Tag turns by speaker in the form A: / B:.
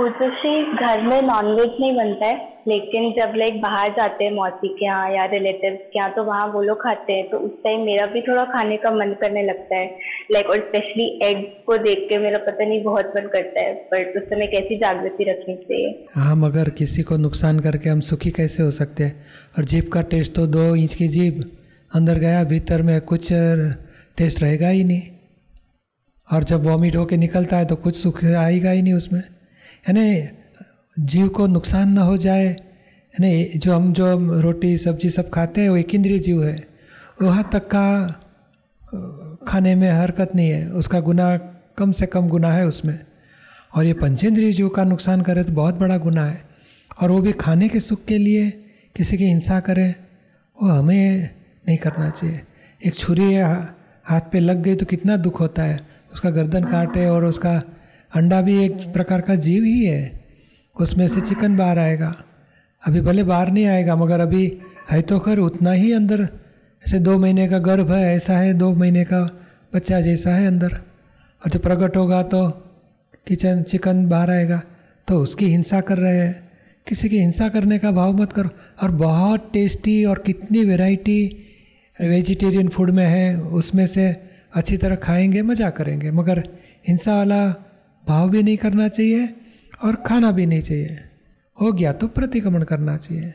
A: पूजोश्री घर में नॉनवेज नहीं बनता है, लेकिन जब लाइक बाहर जाते हैं मौसी के यहाँ या रिलेटिव के यहाँ तो वहाँ वो लोग खाते हैं तो उस टाइम मेरा भी थोड़ा खाने का मन करने लगता है। लाइक और स्पेशली एग को देख के मेरा पता नहीं बहुत मन करता है बट उस समय कैसी जागृति रखनी चाहिए।
B: हाँ मगर किसी को नुकसान करके हम सुखी कैसे हो सकते हैं? और जीप का टेस्ट तो दो इंच की जीप अंदर गया, भीतर में कुछ टेस्ट रहेगा ही नहीं। और जब वॉमिट होके निकलता है तो कुछ सुख आएगा ही नहीं उसमें। यानी जीव को नुकसान ना हो जाए, यानी जो हम, जो रोटी, सब्ज़ी सब खाते हैं, वो एक इंद्रिय जीव है। वहाँ तक का खाने में हरकत नहीं है। उसका गुना कम से कम गुना है उसमें। और ये पंचेंद्रिय जीव का नुकसान करे तो बहुत बड़ा गुना है। और वो भी खाने के सुख के लिए किसी की हिंसा करे, वो हमें नहीं करना चाहिए। एक छुरी हाथ पे लग गई तो कितना दुख होता है। उसका गर्दन काटे और उसका अंडा भी एक प्रकार का जीव ही है। उसमें से चिकन बाहर आएगा। अभी भले बाहर नहीं आएगा, मगर अभी है तो खैर उतना ही अंदर। ऐसे दो महीने का गर्भ है, ऐसा है, दो महीने का बच्चा जैसा है अंदर। और जब प्रकट होगा तो किचन, चिकन बाहर आएगा तो उसकी हिंसा कर रहे हैं। किसी की हिंसा करने का भाव मत करो। और बहुत टेस्टी और कितनी वैरायटी वेजिटेरियन फ़ूड में है, उसमें से अच्छी तरह खाएँगे, मज़ा करेंगे। मगर हिंसा वाला भाव भी नहीं करना चाहिए और खाना भी नहीं चाहिए। हो गया तो प्रतिक्रमण करना चाहिए।